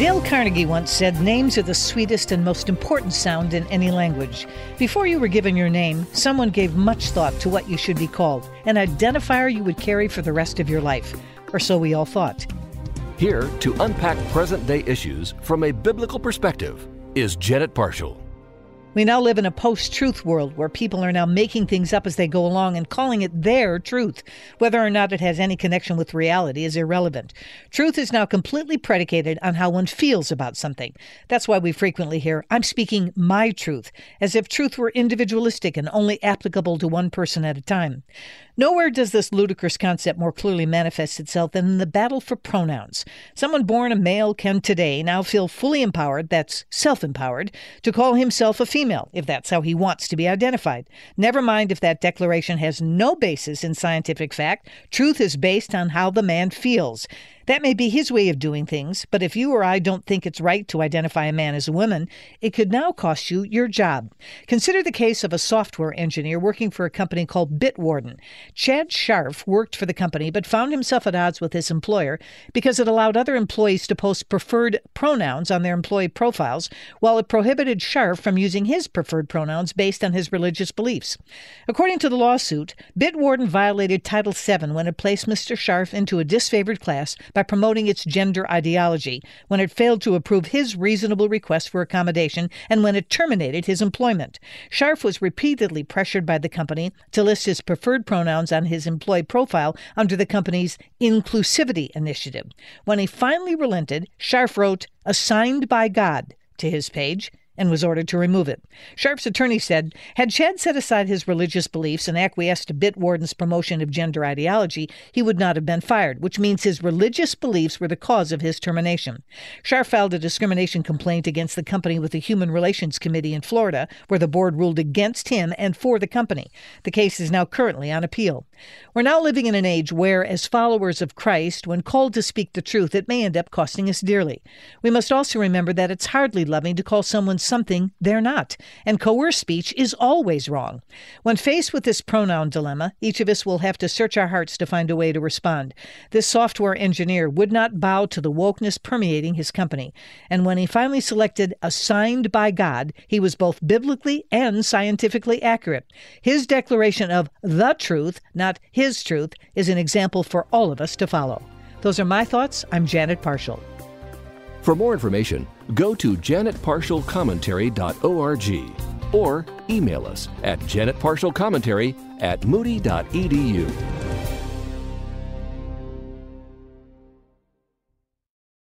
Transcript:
Dale Carnegie once said, Names are the sweetest and most important sound in any language. Before you were given your name, someone gave much thought to what you should be called, an identifier you would carry for the rest of your life. Or so we all thought. Here to unpack present day issues from a biblical perspective is Janet Parshall. We now live in a post truth world where people are now making things up as they go along and calling it their truth. Whether or not it has any connection with reality is irrelevant. Truth is now completely predicated on how one feels about something. That's why we frequently hear, I'm speaking my truth, as if truth were individualistic and only applicable to one person at a time. Nowhere does this ludicrous concept more clearly manifest itself than in the battle for pronouns. Someone born a male can today now feel fully empowered, that's self empowered, to call himself a female, if that's how he wants to be identified. Never mind if that declaration has no basis in scientific fact, truth is based on how the man feels. That may be his way of doing things, but if you or I don't think it's right to identify a man as a woman, it could now cost you your job. Consider the case of a software engineer working for a company called Bitwarden. Chad Scharf worked for the company but found himself at odds with his employer because it allowed other employees to post preferred pronouns on their employee profiles, while it prohibited Scharf from using his preferred pronouns based on his religious beliefs. According to the lawsuit, Bitwarden violated Title VII when it placed Mr. Scharf into a disfavored class by by promoting its gender ideology when it failed to approve his reasonable request for accommodation and when it terminated his employment. Scharf was repeatedly pressured by the company to list his preferred pronouns on his employee profile under the company's inclusivity initiative. When he finally relented, Scharf wrote, assigned by God to his page and was ordered to remove it. Scharf's attorney said, had Chad set aside his religious beliefs and acquiesced to Bitwarden's promotion of gender ideology, he would not have been fired, which means his religious beliefs were the cause of his termination. Scharf filed a discrimination complaint against the company with the Human Relations Committee in Florida, where the board ruled against him and for the company. The case is now currently on appeal. We're now living in an age where, as followers of Christ, when called to speak the truth, it may end up costing us dearly. We must also remember that it's hardly loving to call someone something they're not, and coerced speech is always wrong. When faced with this pronoun dilemma, each of us will have to search our hearts to find a way to respond. This software engineer would not bow to the wokeness permeating his company, and when he finally selected assigned by God, he was both biblically and scientifically accurate. His declaration of the truth, not his truth, is an example for all of us to follow. Those are my thoughts. I'm Janet Parshall. For more information, go to janetparshallcommentary.org or email us at janetparshallcommentary at moody.edu.